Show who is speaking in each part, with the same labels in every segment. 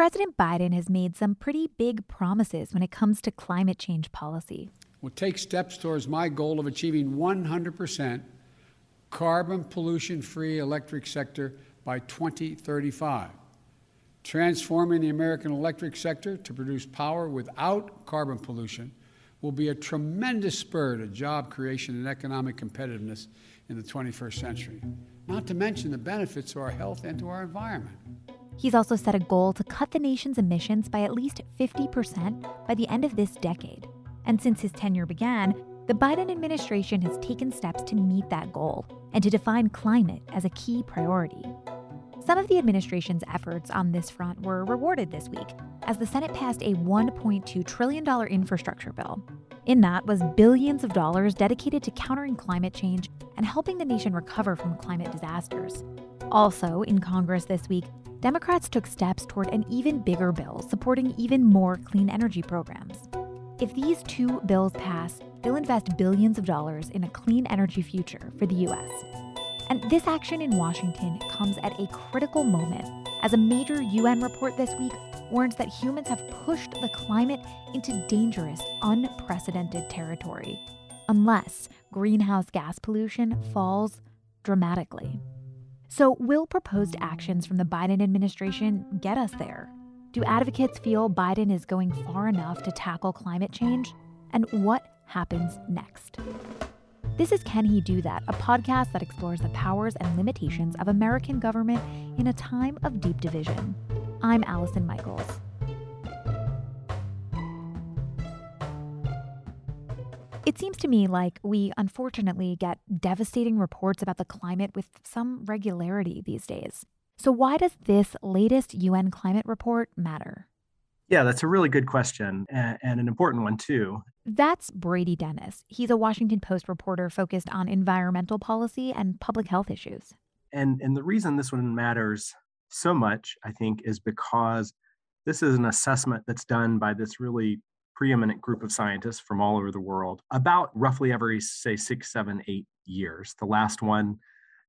Speaker 1: President Biden has made some pretty big promises when it comes to climate change policy.
Speaker 2: We'll take steps towards my goal of achieving 100% carbon pollution free electric sector by 2035. Transforming the American electric sector to produce power without carbon pollution will be a tremendous spur to job creation and economic competitiveness in the 21st century, not to mention the benefits to our health and to our environment.
Speaker 1: He's also set a goal to cut the nation's emissions by at least 50% by the end of this decade. And since his tenure began, the Biden administration has taken steps to meet that goal and to define climate as a key priority. Some of the administration's efforts on this front were rewarded this week as the Senate passed a $1.2 trillion infrastructure bill. In that was billions of dollars dedicated to countering climate change and helping the nation recover from climate disasters. Also, in Congress this week, Democrats took steps toward an even bigger bill supporting even more clean energy programs. If these two bills pass, they'll invest billions of dollars in a clean energy future for the U.S. And this action in Washington comes at a critical moment, as a major UN report this week warns that humans have pushed the climate into dangerous, unprecedented territory, unless greenhouse gas pollution falls dramatically. So, will proposed actions from the Biden administration get us there? Do advocates feel Biden is going far enough to tackle climate change? And what happens next? This is Can He Do That, a podcast that explores the powers and limitations of American government in a time of deep division. I'm Allison Michaels. It seems to me like we unfortunately get devastating reports about the climate with some regularity these days. So, why does this latest UN climate report matter?
Speaker 3: Yeah, that's a really good question and, an important one, too.
Speaker 1: That's Brady Dennis. He's a Washington Post reporter focused on environmental policy and public health issues.
Speaker 3: And, and the reason this one matters so much, I think, is because this is an assessment that's done by this really preeminent group of scientists from all over the world about roughly every, say, six, seven, eight years. The last one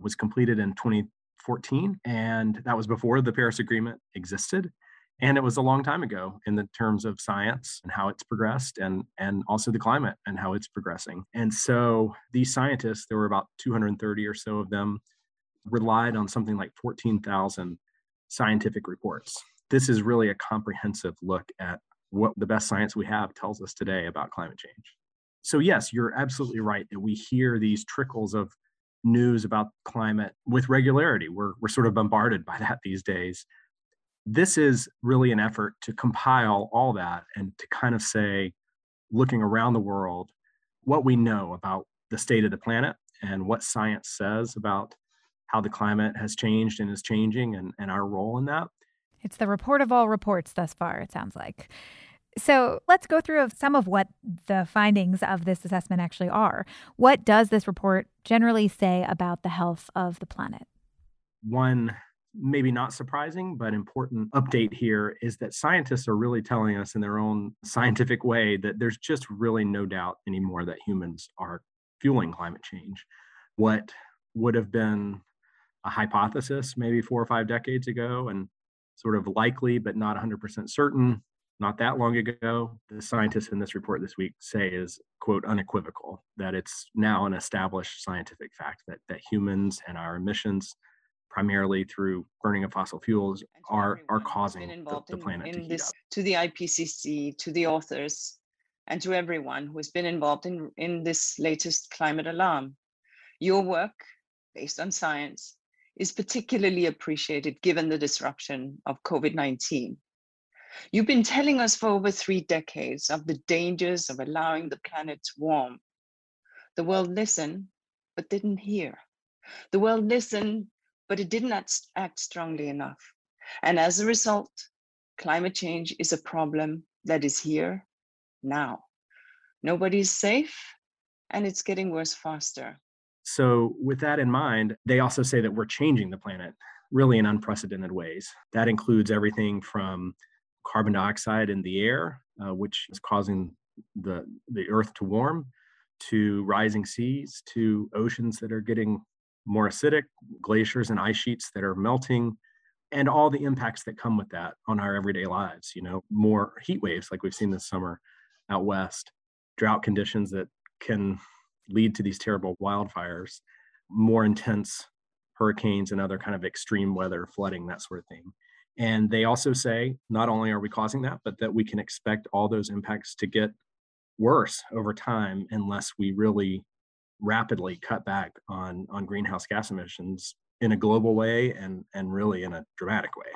Speaker 3: was completed in 2014, and that was before the Paris Agreement existed. And it was a long time ago in the terms of science and how it's progressed and, and also the climate and how it's progressing. And so these scientists, there were about 230 or so of them, relied on something like 14,000 scientific reports. This is really a comprehensive look at what the best science we have tells us today about climate change. So, yes, you're absolutely right that we hear these trickles of news about climate with regularity. We're, we're sort of bombarded by that these days. This is really an effort to compile all that and to kind of say, looking around the world, what we know about the state of the planet and what science says about how the climate has changed and is changing and, and our role in that.
Speaker 1: It's the report of all reports thus far, it sounds like. So let's go through some of what the findings of this assessment actually are. What does this report generally say about the health of the planet?
Speaker 3: One maybe not surprising, but important update here is that scientists are really telling us in their own scientific way that there's just really no doubt anymore that humans are fueling climate change. What would have been a hypothesis maybe four or five decades ago and sort of likely but not 100% certain not that long ago the scientists in this report this week say is quote unequivocal that it's now an established scientific fact that that humans and our emissions primarily through burning of fossil fuels are are causing the, the, planet in, in to this, up.
Speaker 4: to the IPCC to the authors and to everyone who has been involved in in this latest climate alarm your work based on science is particularly appreciated given the disruption of COVID 19. You've been telling us for over three decades of the dangers of allowing the planet to warm. The world listened, but didn't hear. The world listened, but it did not act strongly enough. And as a result, climate change is a problem that is here now. Nobody's safe and it's getting worse faster.
Speaker 3: So, with that in mind, they also say that we're changing the planet really in unprecedented ways. That includes everything from carbon dioxide in the air, uh, which is causing the, the earth to warm, to rising seas, to oceans that are getting more acidic, glaciers and ice sheets that are melting, and all the impacts that come with that on our everyday lives. You know, more heat waves like we've seen this summer out west, drought conditions that can lead to these terrible wildfires, more intense hurricanes and other kind of extreme weather, flooding, that sort of thing. And they also say not only are we causing that, but that we can expect all those impacts to get worse over time unless we really rapidly cut back on, on greenhouse gas emissions in a global way and, and really in a dramatic way.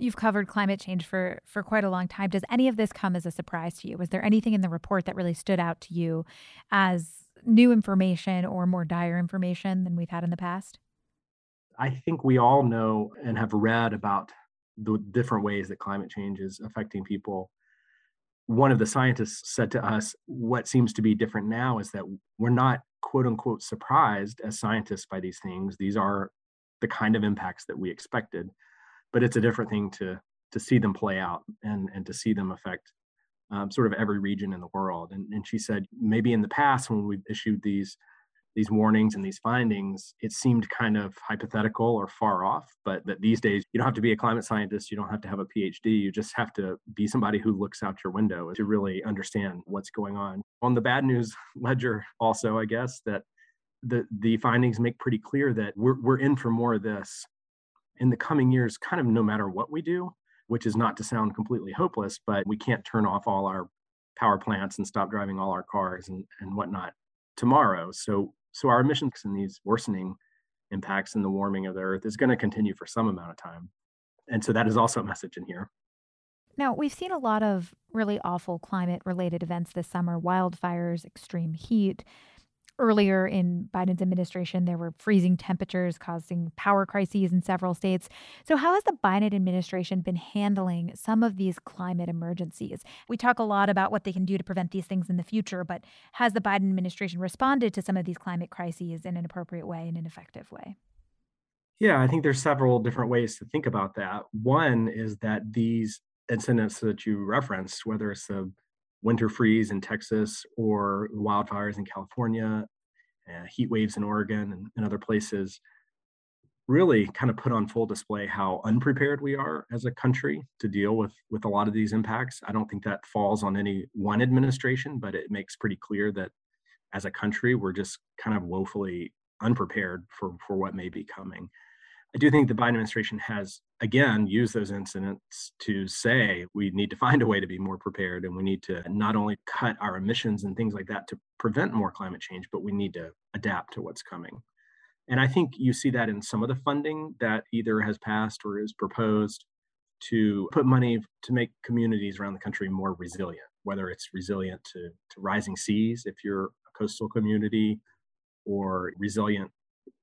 Speaker 1: You've covered climate change for, for quite a long time. Does any of this come as a surprise to you? Was there anything in the report that really stood out to you as new information or more dire information than we've had in the past?
Speaker 3: I think we all know and have read about the different ways that climate change is affecting people. One of the scientists said to us, What seems to be different now is that we're not quote unquote surprised as scientists by these things. These are the kind of impacts that we expected but it's a different thing to to see them play out and and to see them affect um, sort of every region in the world. And, and she said maybe in the past when we've issued these these warnings and these findings, it seemed kind of hypothetical or far off. But that these days you don't have to be a climate scientist, you don't have to have a PhD, you just have to be somebody who looks out your window to really understand what's going on. On the bad news ledger, also, I guess that the the findings make pretty clear that we're we're in for more of this in the coming years, kind of no matter what we do, which is not to sound completely hopeless, but we can't turn off all our power plants and stop driving all our cars and, and whatnot tomorrow. So so our emissions and these worsening impacts and the warming of the earth is going to continue for some amount of time. And so that is also a message in here.
Speaker 1: Now, we've seen a lot of really awful climate related events this summer wildfires, extreme heat, Earlier in Biden's administration, there were freezing temperatures causing power crises in several states. So, how has the Biden administration been handling some of these climate emergencies? We talk a lot about what they can do to prevent these things in the future, but has the Biden administration responded to some of these climate crises in an appropriate way, and in an effective way?
Speaker 3: Yeah, I think there's several different ways to think about that. One is that these incidents that you referenced, whether it's the winter freeze in Texas or wildfires in California, uh, heat waves in Oregon and, and other places really kind of put on full display how unprepared we are as a country to deal with with a lot of these impacts. I don't think that falls on any one administration, but it makes pretty clear that as a country we're just kind of woefully unprepared for for what may be coming. I do think the Biden administration has, again, used those incidents to say we need to find a way to be more prepared and we need to not only cut our emissions and things like that to prevent more climate change, but we need to adapt to what's coming. And I think you see that in some of the funding that either has passed or is proposed to put money to make communities around the country more resilient, whether it's resilient to, to rising seas if you're a coastal community, or resilient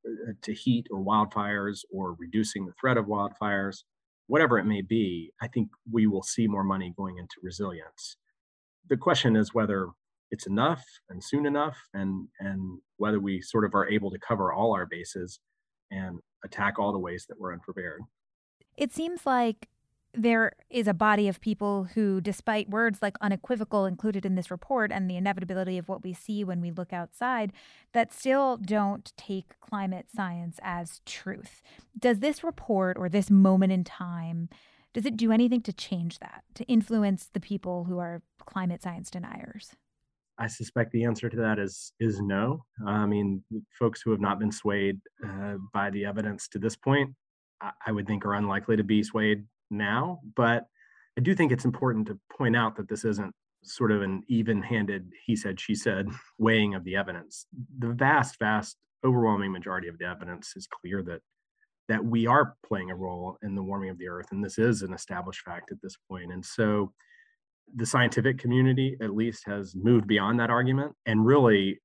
Speaker 3: Uh, to heat or wildfires or reducing the threat of wildfires, whatever it may be, I think we will see more money going into resilience. The question is whether it's enough and soon enough and and whether we sort of are able to cover all our bases and attack all the ways that we're unprepared.
Speaker 1: It seems like there is a body of people who, despite words like unequivocal included in this report and the inevitability of what we see when we look outside, that still don't take climate science as truth. Does this report or this moment in time, does it do anything to change that, to influence the people who are climate science deniers?
Speaker 3: I suspect the answer to that is is no. I mean, folks who have not been swayed uh, by the evidence to this point, I, I would think are unlikely to be swayed now, but I do think it's important to point out that this isn't sort of an even handed he said, she said weighing of the evidence. The vast, vast, overwhelming majority of the evidence is clear that that we are playing a role in the warming of the earth and this is an established fact at this point and so the scientific community at least has moved beyond that argument and really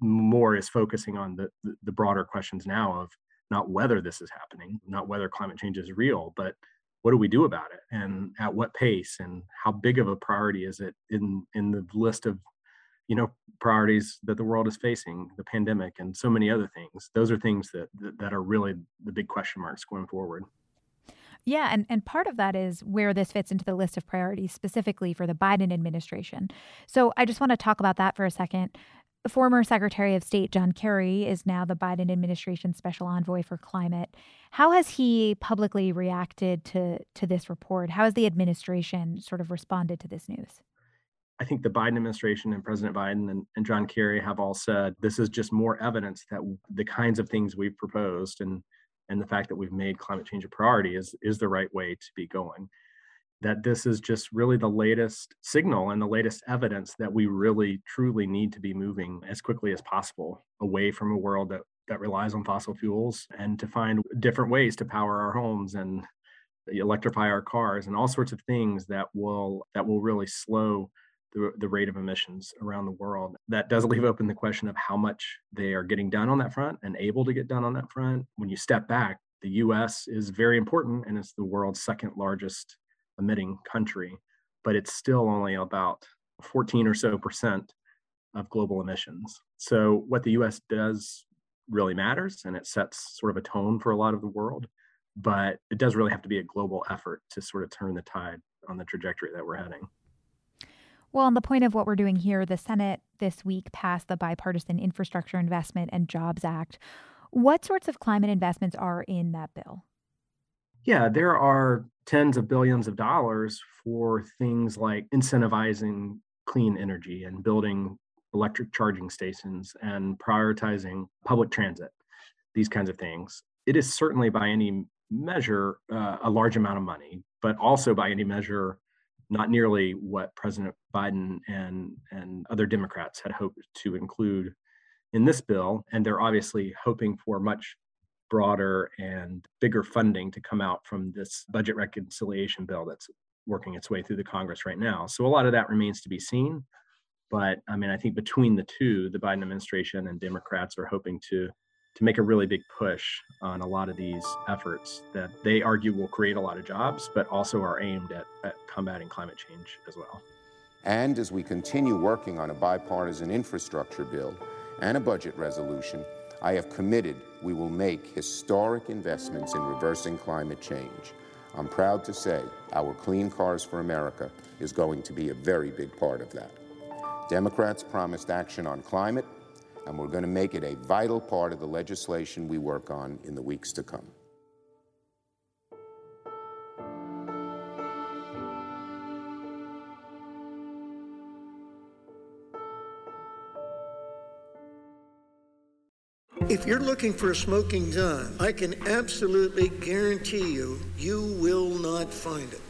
Speaker 3: more is focusing on the the broader questions now of not whether this is happening, not whether climate change is real, but what do we do about it and at what pace and how big of a priority is it in in the list of you know priorities that the world is facing the pandemic and so many other things those are things that that are really the big question marks going forward
Speaker 1: yeah, and, and part of that is where this fits into the list of priorities specifically for the Biden administration. So I just want to talk about that for a second. Former Secretary of State John Kerry is now the Biden administration special envoy for climate. How has he publicly reacted to to this report? How has the administration sort of responded to this news?
Speaker 3: I think the Biden administration and President Biden and, and John Kerry have all said this is just more evidence that the kinds of things we've proposed and and the fact that we've made climate change a priority is is the right way to be going that this is just really the latest signal and the latest evidence that we really truly need to be moving as quickly as possible away from a world that that relies on fossil fuels and to find different ways to power our homes and electrify our cars and all sorts of things that will that will really slow the, the rate of emissions around the world. That does leave open the question of how much they are getting done on that front and able to get done on that front. When you step back, the US is very important and it's the world's second largest emitting country, but it's still only about 14 or so percent of global emissions. So, what the US does really matters and it sets sort of a tone for a lot of the world, but it does really have to be a global effort to sort of turn the tide on the trajectory that we're heading.
Speaker 1: Well, on the point of what we're doing here, the Senate this week passed the Bipartisan Infrastructure Investment and Jobs Act. What sorts of climate investments are in that bill?
Speaker 3: Yeah, there are tens of billions of dollars for things like incentivizing clean energy and building electric charging stations and prioritizing public transit, these kinds of things. It is certainly by any measure uh, a large amount of money, but also by any measure not nearly what President Biden and, and other Democrats had hoped to include in this bill. And they're obviously hoping for much broader and bigger funding to come out from this budget reconciliation bill that's working its way through the Congress right now. So a lot of that remains to be seen. But I mean, I think between the two, the Biden administration and Democrats are hoping to to make a really big push on a lot of these efforts that they argue will create a lot of jobs, but also are aimed at, at combating climate change as well.
Speaker 5: And as we continue working on a bipartisan infrastructure bill and a budget resolution, I have committed we will make historic investments in reversing climate change. I'm proud to say our Clean Cars for America is going to be a very big part of that. Democrats promised action on climate and we're going to make it a vital part of the legislation we work on in the weeks to come.
Speaker 6: If you're looking for a smoking gun, I can absolutely guarantee you, you will not find it.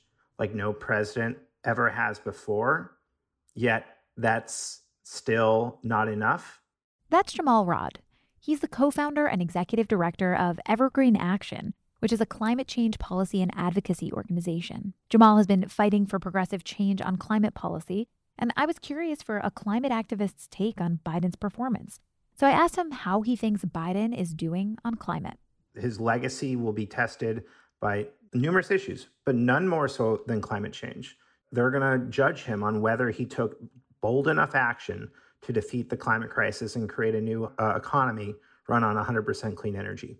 Speaker 7: like no president ever has before, yet that's still not enough.
Speaker 1: That's Jamal Raad. He's the co founder and executive director of Evergreen Action, which is a climate change policy and advocacy organization. Jamal has been fighting for progressive change on climate policy, and I was curious for a climate activist's take on Biden's performance. So I asked him how he thinks Biden is doing on climate.
Speaker 7: His legacy will be tested by numerous issues, but none more so than climate change. They're going to judge him on whether he took bold enough action to defeat the climate crisis and create a new uh, economy run on 100% clean energy.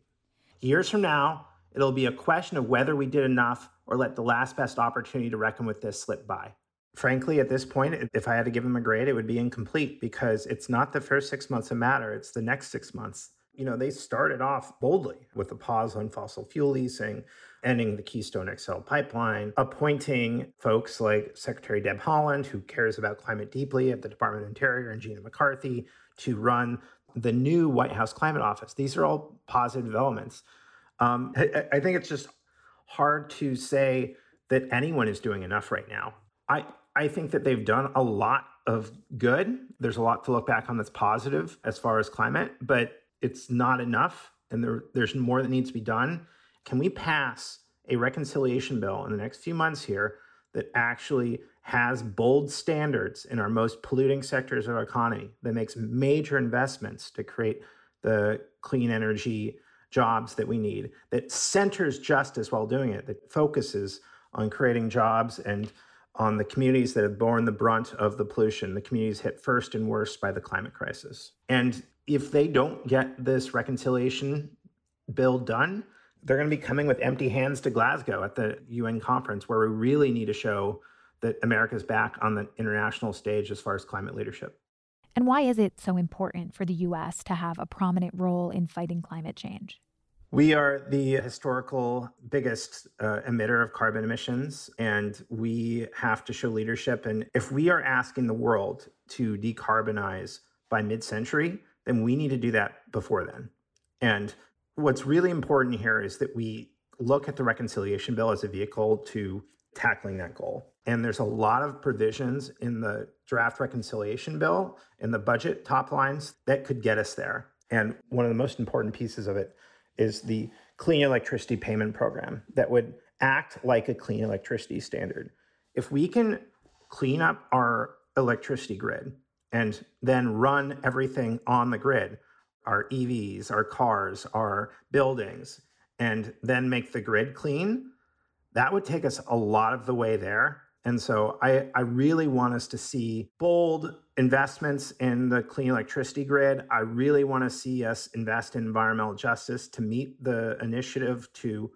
Speaker 7: Years from now, it'll be a question of whether we did enough or let the last best opportunity to reckon with this slip by. Frankly, at this point, if I had to give him a grade, it would be incomplete because it's not the first six months that matter, it's the next six months. You know, they started off boldly with a pause on fossil fuel leasing, ending the Keystone XL pipeline, appointing folks like Secretary Deb Haaland, who cares about climate deeply at the Department of Interior, and Gina McCarthy to run the new White House Climate Office. These are all positive developments. Um, I, I think it's just hard to say that anyone is doing enough right now. I, I think that they've done a lot of good. There's a lot to look back on that's positive as far as climate, but it's not enough. And there, there's more that needs to be done. Can we pass a reconciliation bill in the next few months here that actually has bold standards in our most polluting sectors of our economy that makes major investments to create the clean energy jobs that we need, that centers justice while doing it, that focuses on creating jobs and on the communities that have borne the brunt of the pollution, the communities hit first and worst by the climate crisis. And if they don't get this reconciliation bill done, they're going to be coming with empty hands to Glasgow at the UN conference, where we really need to show that America's back on the international stage as far as climate leadership.
Speaker 1: And why is it so important for the US to have a prominent role in fighting climate change?
Speaker 7: We are the historical biggest uh, emitter of carbon emissions, and we have to show leadership. And if we are asking the world to decarbonize by mid century, then we need to do that before then. And what's really important here is that we look at the reconciliation bill as a vehicle to tackling that goal. And there's a lot of provisions in the draft reconciliation bill in the budget top lines that could get us there. And one of the most important pieces of it is the clean electricity payment program that would act like a clean electricity standard. If we can clean up our electricity grid and then run everything on the grid, our EVs, our cars, our buildings, and then make the grid clean, that would take us a lot of the way there. And so I, I really want us to see bold investments in the clean electricity grid. I really want to see us invest in environmental justice to meet the initiative to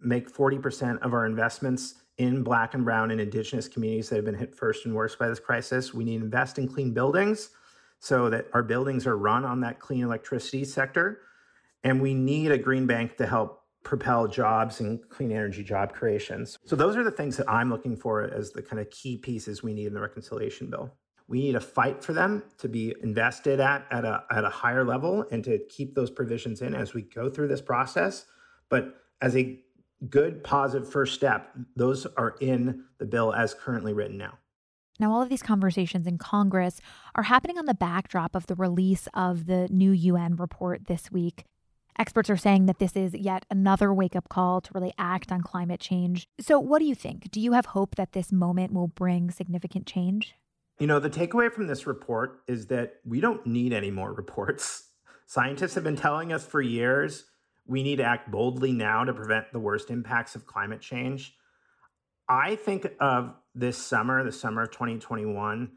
Speaker 7: make 40% of our investments in black and brown and indigenous communities that have been hit first and worst by this crisis. We need to invest in clean buildings so that our buildings are run on that clean electricity sector. And we need a green bank to help propel jobs and clean energy job creations. So those are the things that I'm looking for as the kind of key pieces we need in the reconciliation bill. We need to fight for them to be invested at at a, at a higher level and to keep those provisions in as we go through this process. But as a good positive first step, those are in the bill as currently written now.
Speaker 1: Now, all of these conversations in Congress are happening on the backdrop of the release of the new UN report this week. Experts are saying that this is yet another wake up call to really act on climate change. So, what do you think? Do you have hope that this moment will bring significant change?
Speaker 7: You know, the takeaway from this report is that we don't need any more reports. Scientists have been telling us for years we need to act boldly now to prevent the worst impacts of climate change. I think of this summer, the summer of 2021,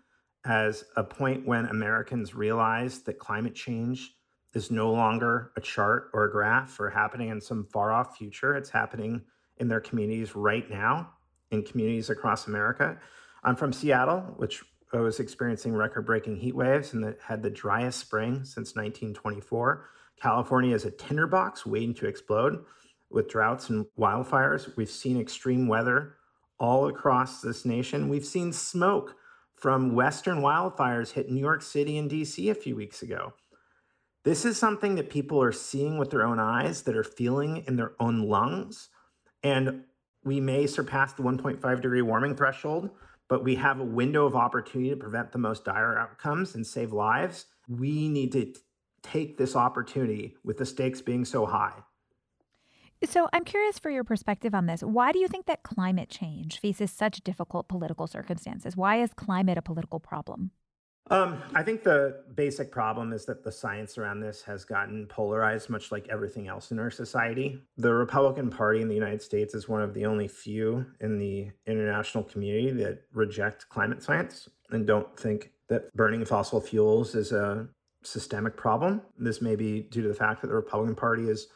Speaker 7: as a point when Americans realized that climate change is no longer a chart or a graph or happening in some far off future. It's happening in their communities right now, in communities across America. I'm from Seattle, which was experiencing record breaking heat waves and had the driest spring since 1924. California is a tinderbox waiting to explode with droughts and wildfires. We've seen extreme weather all across this nation. We've seen smoke from Western wildfires hit New York City and DC a few weeks ago. This is something that people are seeing with their own eyes, that are feeling in their own lungs. And we may surpass the 1.5 degree warming threshold, but we have a window of opportunity to prevent the most dire outcomes and save lives. We need to take this opportunity with the stakes being so high.
Speaker 1: So, I'm curious for your perspective on this. Why do you think that climate change faces such difficult political circumstances? Why is climate a political problem?
Speaker 7: Um, I think the basic problem is that the science around this has gotten polarized, much like everything else in our society. The Republican Party in the United States is one of the only few in the international community that reject climate science and don't think that burning fossil fuels is a systemic problem. This may be due to the fact that the Republican Party is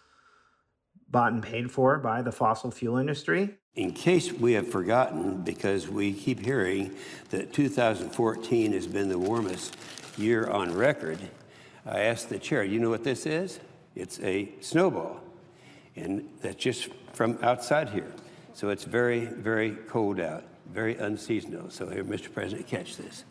Speaker 7: bought and paid for by the fossil fuel industry.
Speaker 8: In case we have forgotten, because we keep hearing that 2014 has been the warmest year on record, I asked the chair, you know what this is? It's a snowball. And that's just from outside here. So it's very, very cold out, very unseasonal. So here, Mr. President, catch this.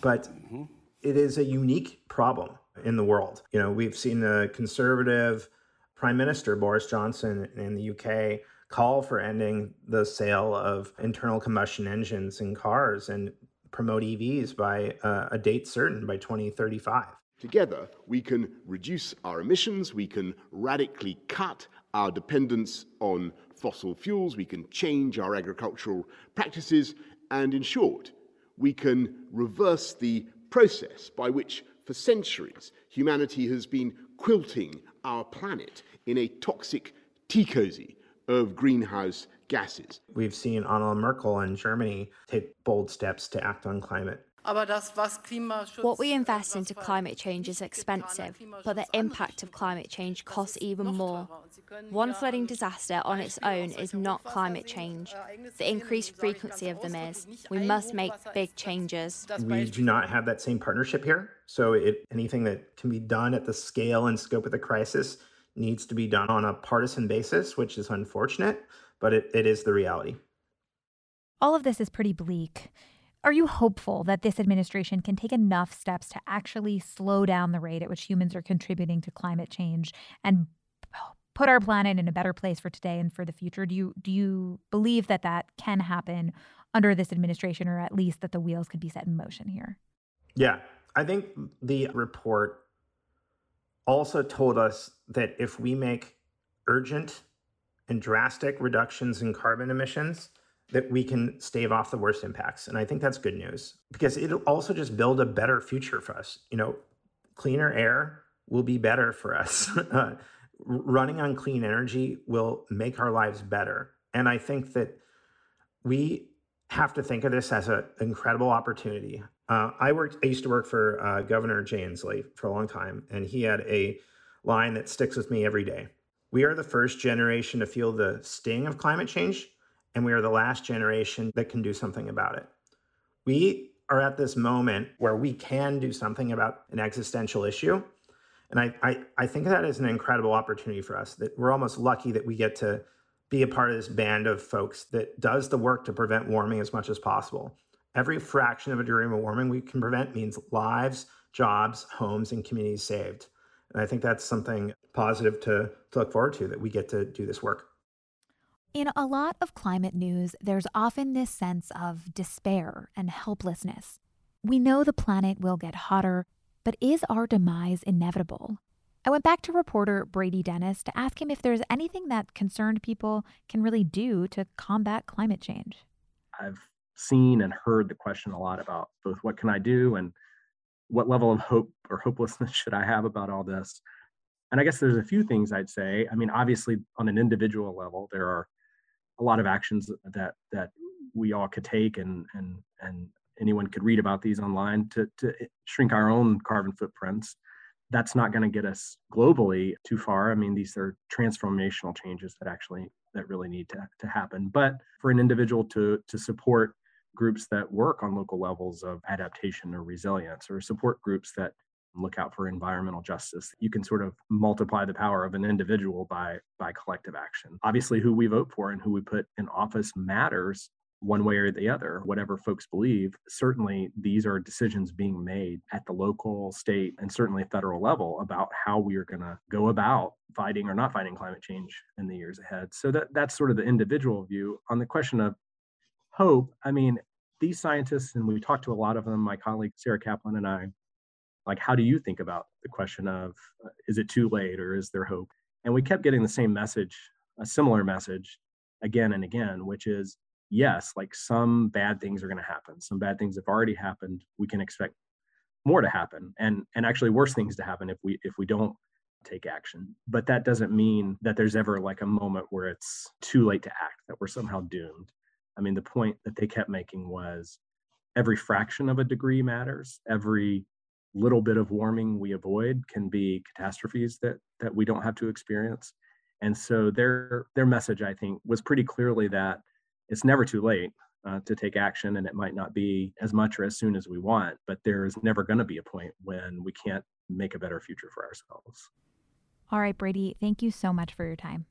Speaker 7: But mm-hmm. it is a unique problem in the world. You know, we've seen the conservative Prime Minister Boris Johnson in the UK call for ending the sale of internal combustion engines in cars and promote EVs by uh, a date certain by 2035.
Speaker 9: Together, we can reduce our emissions, we can radically cut our dependence on fossil fuels, we can change our agricultural practices, and in short, we can reverse the process by which, for centuries, humanity has been quilting our planet in a toxic tea cozy of greenhouse gases.
Speaker 7: We've seen Angela Merkel in Germany take bold steps to act on climate.
Speaker 10: What we invest into climate change is expensive, but the impact of climate change costs even more. One flooding disaster on its own is not climate change. The increased frequency of them is. We must make big changes.
Speaker 7: We do not have that same partnership here. So it, anything that can be done at the scale and scope of the crisis needs to be done on a partisan basis, which is unfortunate, but it, it is the reality.
Speaker 1: All of this is pretty bleak. Are you hopeful that this administration can take enough steps to actually slow down the rate at which humans are contributing to climate change and put our planet in a better place for today and for the future? Do you do you believe that that can happen under this administration or at least that the wheels could be set in motion here?
Speaker 7: Yeah. I think the report also told us that if we make urgent and drastic reductions in carbon emissions, that we can stave off the worst impacts. And I think that's good news because it'll also just build a better future for us. You know, cleaner air will be better for us. running on clean energy will make our lives better. And I think that we have to think of this as an incredible opportunity. Uh, I worked. I used to work for uh, Governor Jay Inslee for a long time, and he had a line that sticks with me every day. We are the first generation to feel the sting of climate change, and we are the last generation that can do something about it. We are at this moment where we can do something about an existential issue. And I, I, I think that is an incredible opportunity for us that we're almost lucky that we get to be a part of this band of folks that does the work to prevent warming as much as possible. Every fraction of a degree of warming we can prevent means lives, jobs, homes, and communities saved. And I think that's something positive to, to look forward to that we get to do this work.
Speaker 1: In a lot of climate news, there's often this sense of despair and helplessness. We know the planet will get hotter, but is our demise inevitable? I went back to reporter Brady Dennis to ask him if there's anything that concerned people can really do to combat climate change.
Speaker 3: I've seen and heard the question a lot about both what can I do and what level of hope or hopelessness should I have about all this. And I guess there's a few things I'd say. I mean, obviously, on an individual level, there are a lot of actions that that we all could take, and and and anyone could read about these online to to shrink our own carbon footprints that's not going to get us globally too far. I mean, these are transformational changes that actually that really need to, to happen. But for an individual to to support groups that work on local levels of adaptation or resilience, or support groups that look out for environmental justice, you can sort of multiply the power of an individual by by collective action. Obviously, who we vote for and who we put in office matters one way or the other, whatever folks believe, certainly these are decisions being made at the local, state, and certainly federal level about how we are going to go about fighting or not fighting climate change in the years ahead. So that that's sort of the individual view. On the question of hope, I mean, these scientists, and we talked to a lot of them, my colleague Sarah Kaplan and I, like, how do you think about the question of uh, is it too late or is there hope? And we kept getting the same message, a similar message again and again, which is yes, like some bad things are going to happen. Some bad things have already happened. We can expect more to happen and and actually worse things to happen if we if we don't take action. But that doesn't mean that there's ever like a moment where it's too late to act, that we're somehow doomed. I mean, the point that they kept making was every fraction of a degree matters. Every little bit of warming we avoid can be catastrophes that that we don't have to experience. And so their their message, I think, was pretty clearly that it's never too late uh, to take action and it might not be as much or as soon as we want but there is never going to be a point when we can't make a better future for ourselves.
Speaker 1: All right brady thank you so much for your time.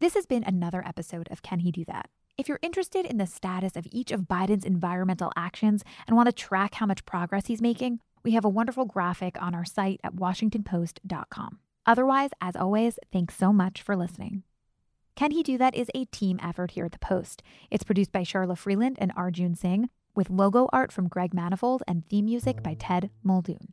Speaker 1: This has been another episode of can he do that if you're interested in the status of each of Biden's environmental actions and want to track how much progress he's making, We have a wonderful graphic on our site at WashingtonPost.com. Otherwise, as always, thanks so much for listening. Can He Do That is a team effort here at the Post. It's produced by Sharla Freeland and Arjun Singh, with logo art from Greg Manifold and theme music by Ted Muldoon.